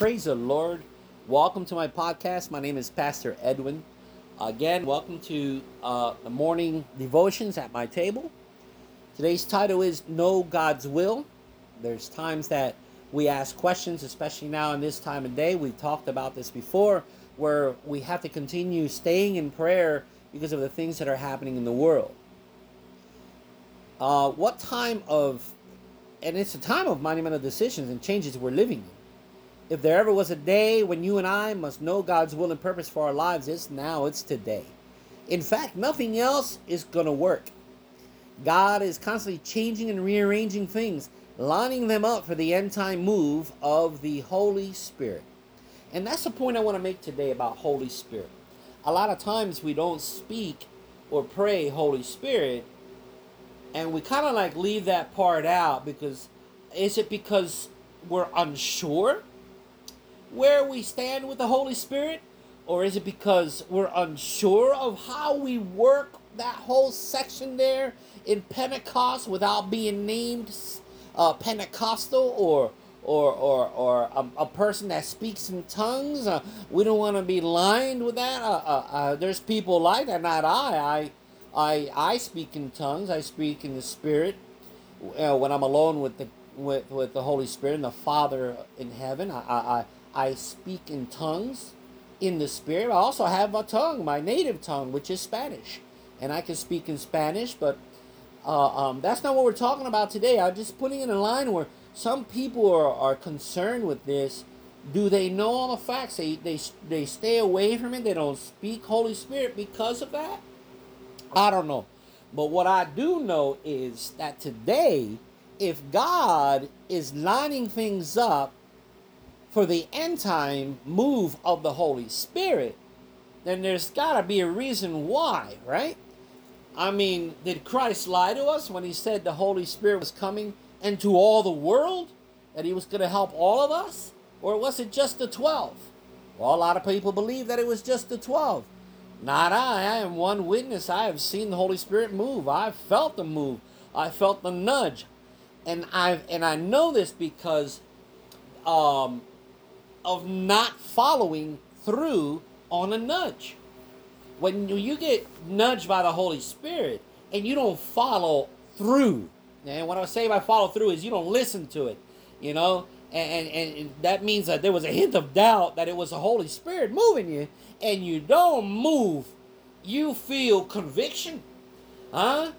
Praise the Lord. Welcome to my podcast. My name is Pastor Edwin. Again, welcome to uh, the morning devotions at my table. Today's title is Know God's Will. There's times that we ask questions, especially now in this time of day. We've talked about this before, where we have to continue staying in prayer because of the things that are happening in the world. Uh, what time of, and it's a time of monumental decisions and changes we're living in. If there ever was a day when you and I must know God's will and purpose for our lives, it's now, it's today. In fact, nothing else is going to work. God is constantly changing and rearranging things, lining them up for the end time move of the Holy Spirit. And that's the point I want to make today about Holy Spirit. A lot of times we don't speak or pray Holy Spirit, and we kind of like leave that part out because is it because we're unsure? Where we stand with the Holy Spirit? Or is it because we're unsure of how we work that whole section there in Pentecost without being named uh, Pentecostal or or or or a, a, person that speaks in tongues? Uh, we don't want to be lined with that. Uh, uh, uh, there's people like that, not I. I I I speak in tongues. I speak in the Spirit uh, when I'm alone with the with with the Holy Spirit and the Father in heaven. I I I speak in tongues in the spirit. I also have a tongue, my native tongue, which is Spanish. And I can speak in Spanish, but uh, um, that's not what we're talking about today. I'm just putting in a line where some people are, are concerned with this. Do they know all the facts? They, they, they stay away from it. They don't speak Holy Spirit because of that. I don't know. But what I do know is that today, if God is lining things up for the end time move of the Holy Spirit, then there's got to be a reason why, right? I mean, did Christ lie to us when he said the Holy Spirit was coming into all the world? That he was going to help all of us? Or was it just the 12? Well, a lot of people believe that it was just the 12. Not I. I am one witness. I have seen the Holy Spirit move. I've felt the move. I felt the nudge. And I and I know this because um, of not following through on a nudge. When you get nudged by the Holy Spirit and you don't follow through, and what I say by follow through is you don't listen to it, you know, and, and, and that means that there was a hint of doubt that it was the Holy Spirit moving you, and you don't move, you feel conviction, huh?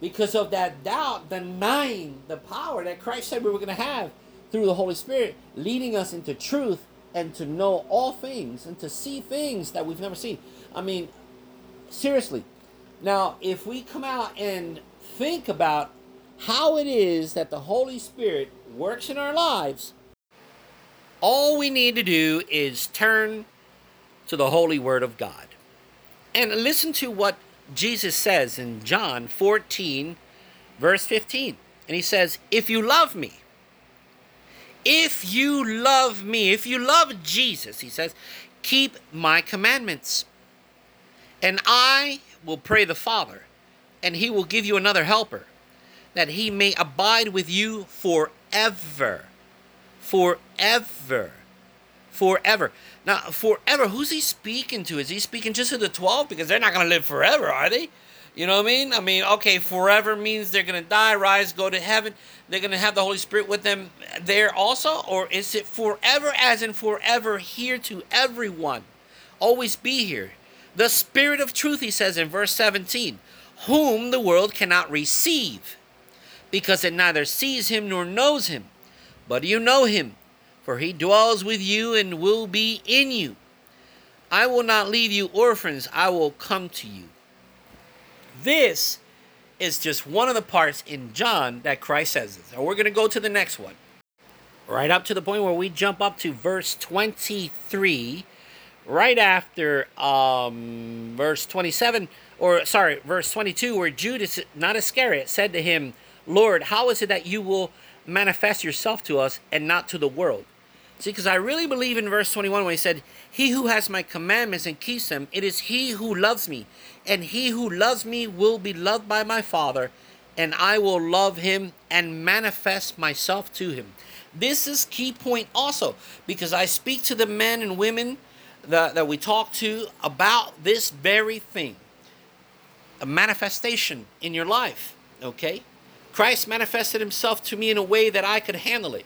Because of that doubt, denying the power that Christ said we were going to have through the Holy Spirit, leading us into truth and to know all things and to see things that we've never seen. I mean, seriously. Now, if we come out and think about how it is that the Holy Spirit works in our lives, all we need to do is turn to the Holy Word of God and listen to what Jesus says in John 14, verse 15. And he says, If you love me, if you love me, if you love Jesus, he says, keep my commandments. And I will pray the Father, and he will give you another helper, that he may abide with you forever. Forever. Forever. Now, forever, who's he speaking to? Is he speaking just to the 12? Because they're not going to live forever, are they? You know what I mean? I mean, okay, forever means they're going to die, rise, go to heaven. They're going to have the Holy Spirit with them there also? Or is it forever, as in forever, here to everyone? Always be here. The Spirit of truth, he says in verse 17, whom the world cannot receive, because it neither sees him nor knows him. But you know him, for he dwells with you and will be in you. I will not leave you orphans, I will come to you. This is just one of the parts in John that Christ says this. And we're going to go to the next one. Right up to the point where we jump up to verse 23, right after um, verse 27, or sorry, verse 22, where Judas, not Iscariot, said to him, Lord, how is it that you will manifest yourself to us and not to the world? See, because I really believe in verse 21 when he said, He who has my commandments and keeps them, it is he who loves me. And he who loves me will be loved by my Father, and I will love him and manifest myself to him. This is key point also because I speak to the men and women that, that we talk to about this very thing a manifestation in your life. Okay? Christ manifested himself to me in a way that I could handle it.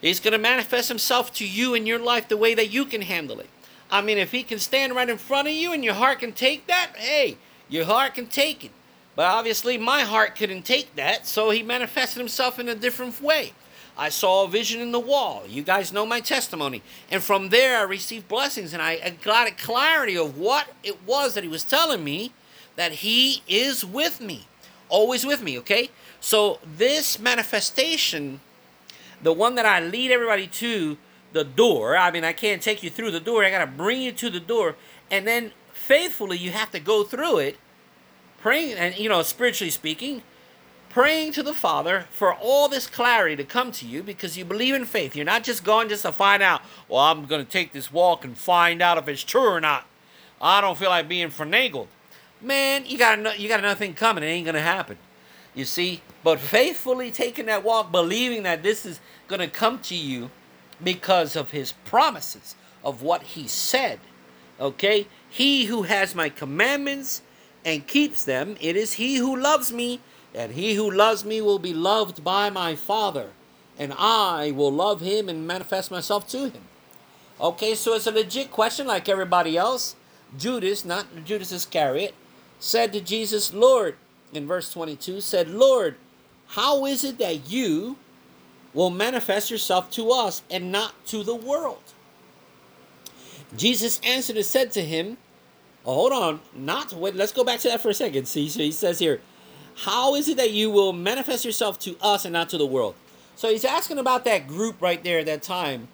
He's going to manifest himself to you in your life the way that you can handle it. I mean, if he can stand right in front of you and your heart can take that, hey, your heart can take it. But obviously, my heart couldn't take that, so he manifested himself in a different way. I saw a vision in the wall. You guys know my testimony. And from there, I received blessings and I got a clarity of what it was that he was telling me that he is with me, always with me, okay? So, this manifestation, the one that I lead everybody to the door, I mean, I can't take you through the door, I got to bring you to the door, and then faithfully, you have to go through it, praying, and you know, spiritually speaking praying to the Father for all this clarity to come to you because you believe in faith. You're not just going just to find out, well, I'm going to take this walk and find out if it's true or not. I don't feel like being finagled. Man, you got you got another thing coming. It ain't going to happen. You see? But faithfully taking that walk, believing that this is going to come to you because of his promises, of what he said. Okay? He who has my commandments and keeps them, it is he who loves me and he who loves me will be loved by my Father, and I will love him and manifest myself to him. Okay, so it's a legit question like everybody else. Judas, not Judas Iscariot, said to Jesus, Lord, in verse 22, said, Lord, how is it that you will manifest yourself to us and not to the world? Jesus answered and said to him, oh, hold on, not wait, let's go back to that for a second. See, so he says here, how is it that you will manifest yourself to us and not to the world? So he's asking about that group right there at that time.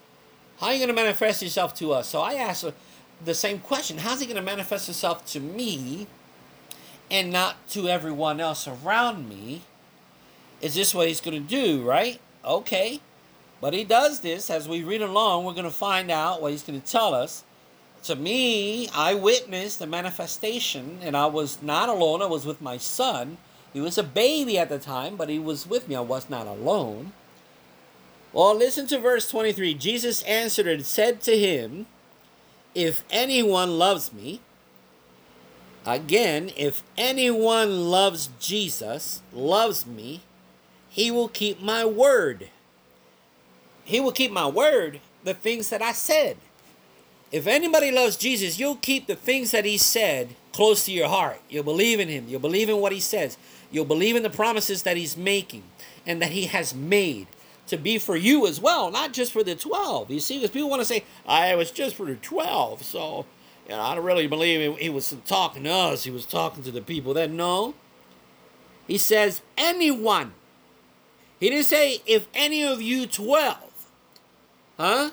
How are you going to manifest yourself to us? So I asked the same question How's he going to manifest himself to me and not to everyone else around me? Is this what he's going to do, right? Okay. But he does this as we read along. We're going to find out what he's going to tell us. To me, I witnessed the manifestation, and I was not alone. I was with my son he was a baby at the time, but he was with me. I was not alone. Well, listen to verse 23. Jesus answered and said to him, If anyone loves me, again, if anyone loves Jesus, loves me, he will keep my word. He will keep my word, the things that I said. If anybody loves Jesus, you'll keep the things that he said close to your heart. You'll believe in him. You'll believe in what he says. You'll believe in the promises that He's making and that He has made to be for you as well, not just for the 12. You see, because people want to say, I was just for the 12. So, know, I don't really believe he was talking to us. He was talking to the people. that know. He says, anyone. He didn't say, if any of you 12. Huh?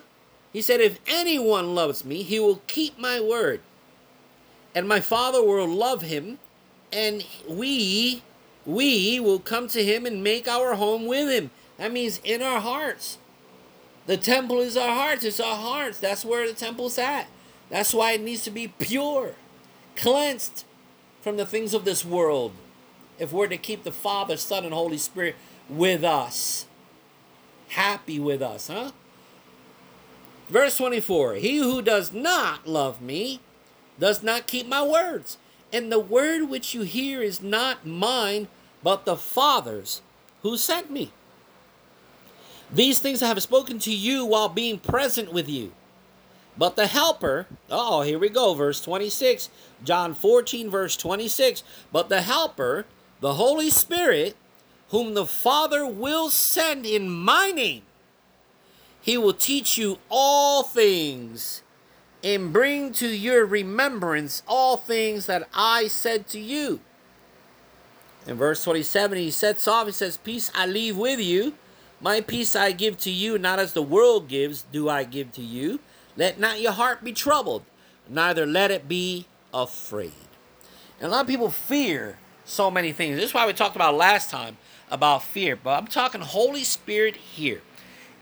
He said, if anyone loves me, he will keep my word. And my Father will love him, and we we will come to him and make our home with him. That means in our hearts. The temple is our hearts. It's our hearts. That's where the temple's at. That's why it needs to be pure, cleansed from the things of this world. If we're to keep the Father, Son, and Holy Spirit with us, happy with us, huh? Verse 24 He who does not love me does not keep my words. And the word which you hear is not mine, but the Father's who sent me. These things I have spoken to you while being present with you. But the Helper, oh, here we go, verse 26, John 14, verse 26. But the Helper, the Holy Spirit, whom the Father will send in my name, he will teach you all things and bring to your remembrance all things that I said to you. In verse 27, he sets off, he says, Peace I leave with you. My peace I give to you, not as the world gives, do I give to you. Let not your heart be troubled, neither let it be afraid. And a lot of people fear so many things. This is why we talked about last time about fear. But I'm talking Holy Spirit here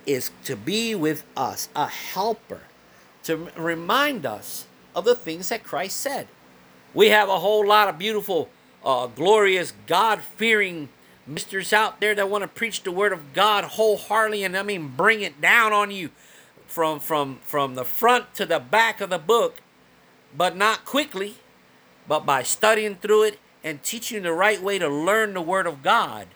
is to be with us, a helper, to remind us of the things that Christ said. We have a whole lot of beautiful uh, glorious, God fearing misters out there that want to preach the word of God wholeheartedly and I mean bring it down on you from from from the front to the back of the book, but not quickly, but by studying through it and teaching the right way to learn the word of God.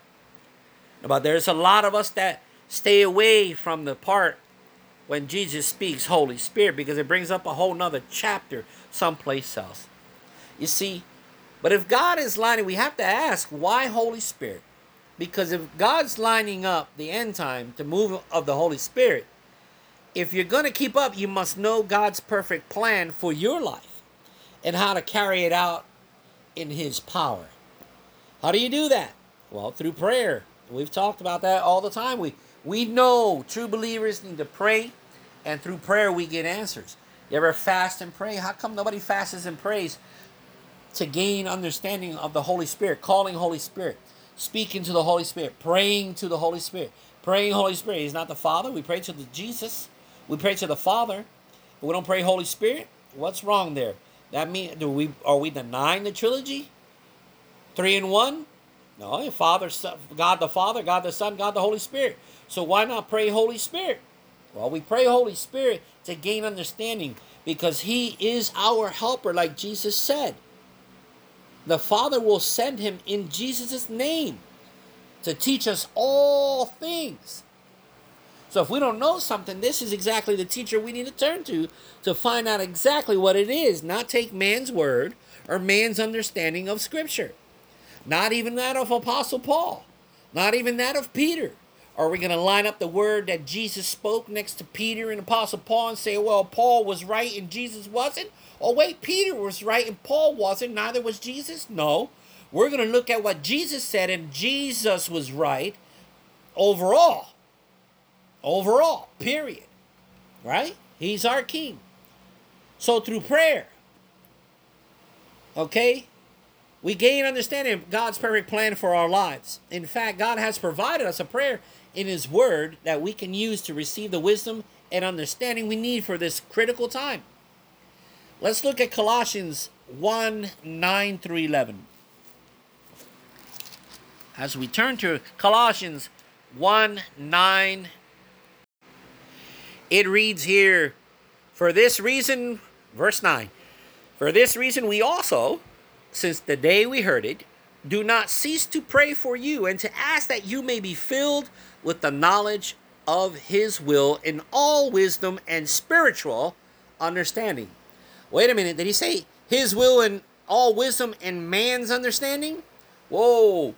But there's a lot of us that stay away from the part when Jesus speaks Holy Spirit because it brings up a whole nother chapter someplace else. You see, but if God is lining, we have to ask why Holy Spirit? Because if God's lining up the end time to move of the Holy Spirit, if you're going to keep up, you must know God's perfect plan for your life and how to carry it out in His power. How do you do that? Well, through prayer. We've talked about that all the time. We we know true believers need to pray, and through prayer we get answers. You ever fast and pray? How come nobody fasts and prays to gain understanding of the Holy Spirit, calling Holy Spirit? speaking to the Holy Spirit, praying to the Holy Spirit. Praying Holy Spirit. He's not the Father. We pray to the Jesus. We pray to the Father. But we don't pray Holy Spirit. What's wrong there? That mean do we are we denying the trilogy? Three in one? No, Father, Son, God the Father, God the Son, God the Holy Spirit. So why not pray Holy Spirit? Well, we pray Holy Spirit to gain understanding because He is our helper, like Jesus said the Father will send him in Jesus' name to teach us all things. So if we don't know something, this is exactly the teacher we need to turn to to find out exactly what it is, not take man's word or man's understanding of Scripture. Not even that of Apostle Paul, not even that of Peter. Are we going to line up the word that Jesus spoke next to Peter and Apostle Paul and say, well, Paul was right and Jesus wasn't? Oh, wait, Peter was right and Paul wasn't. Neither was Jesus. No. We're going to look at what Jesus said, and Jesus was right overall. Overall, period. Right? He's our king. So through prayer, okay, we gain understanding of God's perfect plan for our lives. In fact, God has provided us a prayer in His Word that we can use to receive the wisdom and understanding we need for this critical time. Let's look at Colossians 1 9 through 11. As we turn to Colossians 1 9, it reads here, For this reason, verse 9, for this reason we also, since the day we heard it, do not cease to pray for you and to ask that you may be filled with the knowledge of his will in all wisdom and spiritual understanding Wait a minute, did he say his will and all wisdom and man's understanding? Whoa.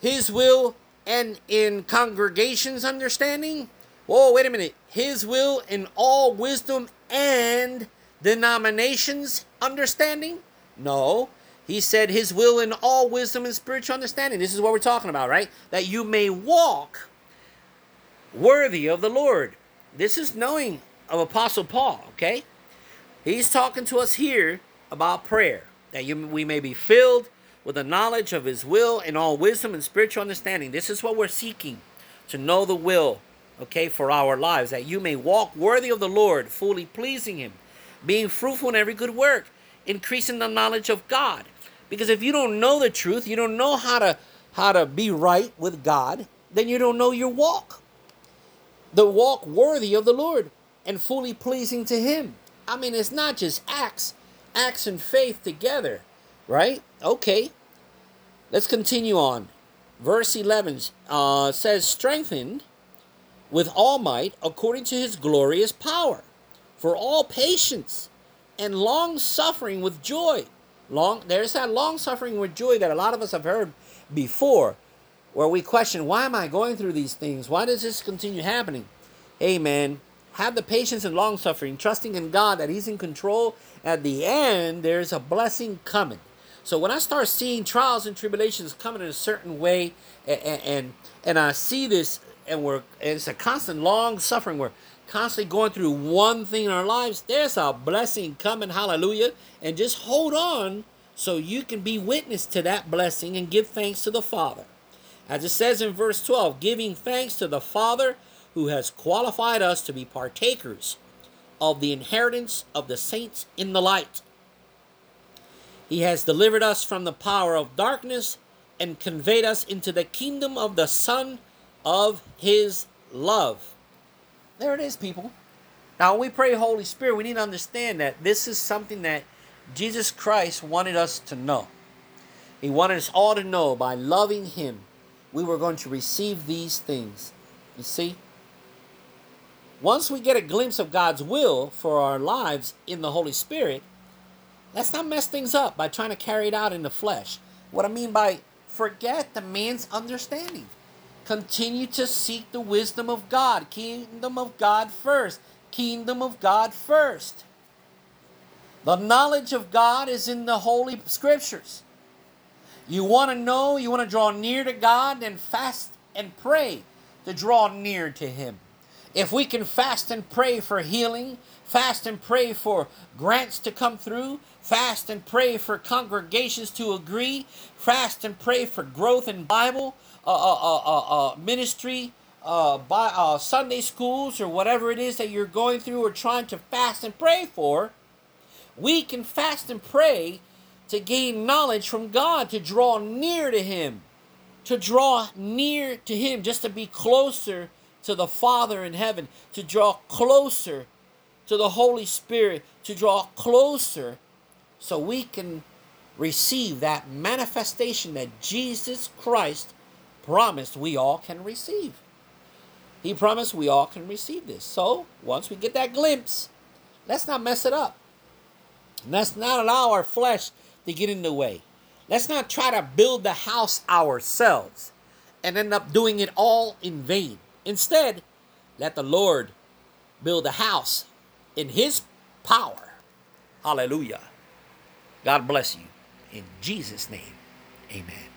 His will and in congregation's understanding? Whoa, wait a minute. His will in all wisdom and denominations understanding? No. He said his will in all wisdom and spiritual understanding. This is what we're talking about, right? That you may walk worthy of the Lord. This is knowing of Apostle Paul, okay? He's talking to us here about prayer, that you, we may be filled with the knowledge of His will and all wisdom and spiritual understanding. This is what we're seeking to know the will, okay, for our lives, that you may walk worthy of the Lord, fully pleasing Him, being fruitful in every good work, increasing the knowledge of God. Because if you don't know the truth, you don't know how to how to be right with God, then you don't know your walk. The walk worthy of the Lord and fully pleasing to Him. I mean, it's not just acts, acts and faith together, right? Okay. Let's continue on. Verse 11 uh, says, Strengthened with all might according to his glorious power, for all patience and long suffering with joy. Long there's that long suffering with joy that a lot of us have heard before, where we question, why am I going through these things? Why does this continue happening? Man, have the patience and long suffering, trusting in God that He's in control. At the end, there's a blessing coming. So when I start seeing trials and tribulations coming in a certain way, and and, and I see this, and we're it's a constant long suffering. We're constantly going through one thing in our lives. There's a blessing coming. Hallelujah! And just hold on so you can be witness to that blessing and give thanks to the Father. As it says in verse 12, giving thanks to the Father who has qualified us to be partakers of the inheritance of the saints in the light. He has delivered us from the power of darkness and conveyed us into the kingdom of the Son of His love. There it is, people. Now, when we pray Holy Spirit, we need to understand that this is something that Jesus Christ wanted us to know. He wanted us all to know by loving Him, we were going to receive these things. You see? Once we get a glimpse of God's will for our lives in the Holy Spirit, let's not mess things up by trying to carry it out in the flesh. What I mean by forget the man's understanding. Continue to seek the wisdom of God, kingdom of God first, kingdom of God first. The knowledge of God is in the Holy Scriptures. You want to know, you want to draw near to God, then fast and pray to draw near to Him. If we can fast and pray for healing, fast and pray for grants to come through, fast and pray for congregations to agree, fast and pray for growth in Bible uh, uh, uh, uh, ministry, uh, by, uh, Sunday schools, or whatever it is that you're going through or trying to fast and pray for, we can fast and pray to gain knowledge from God, to draw near to Him, to draw near to Him, just to be closer to the Father in heaven, to draw closer to the Holy Spirit, to draw closer so we can receive that manifestation that Jesus Christ promised we all can receive. He promised we all can receive this. So, once we get that glimpse, let's not mess it up. Let's not allow our flesh to get in the way. Let's not try to build the house ourselves and end up doing it all in vain. Instead, let the Lord build the house in His power. Hallelujah. God bless you. In Jesus' name, amen.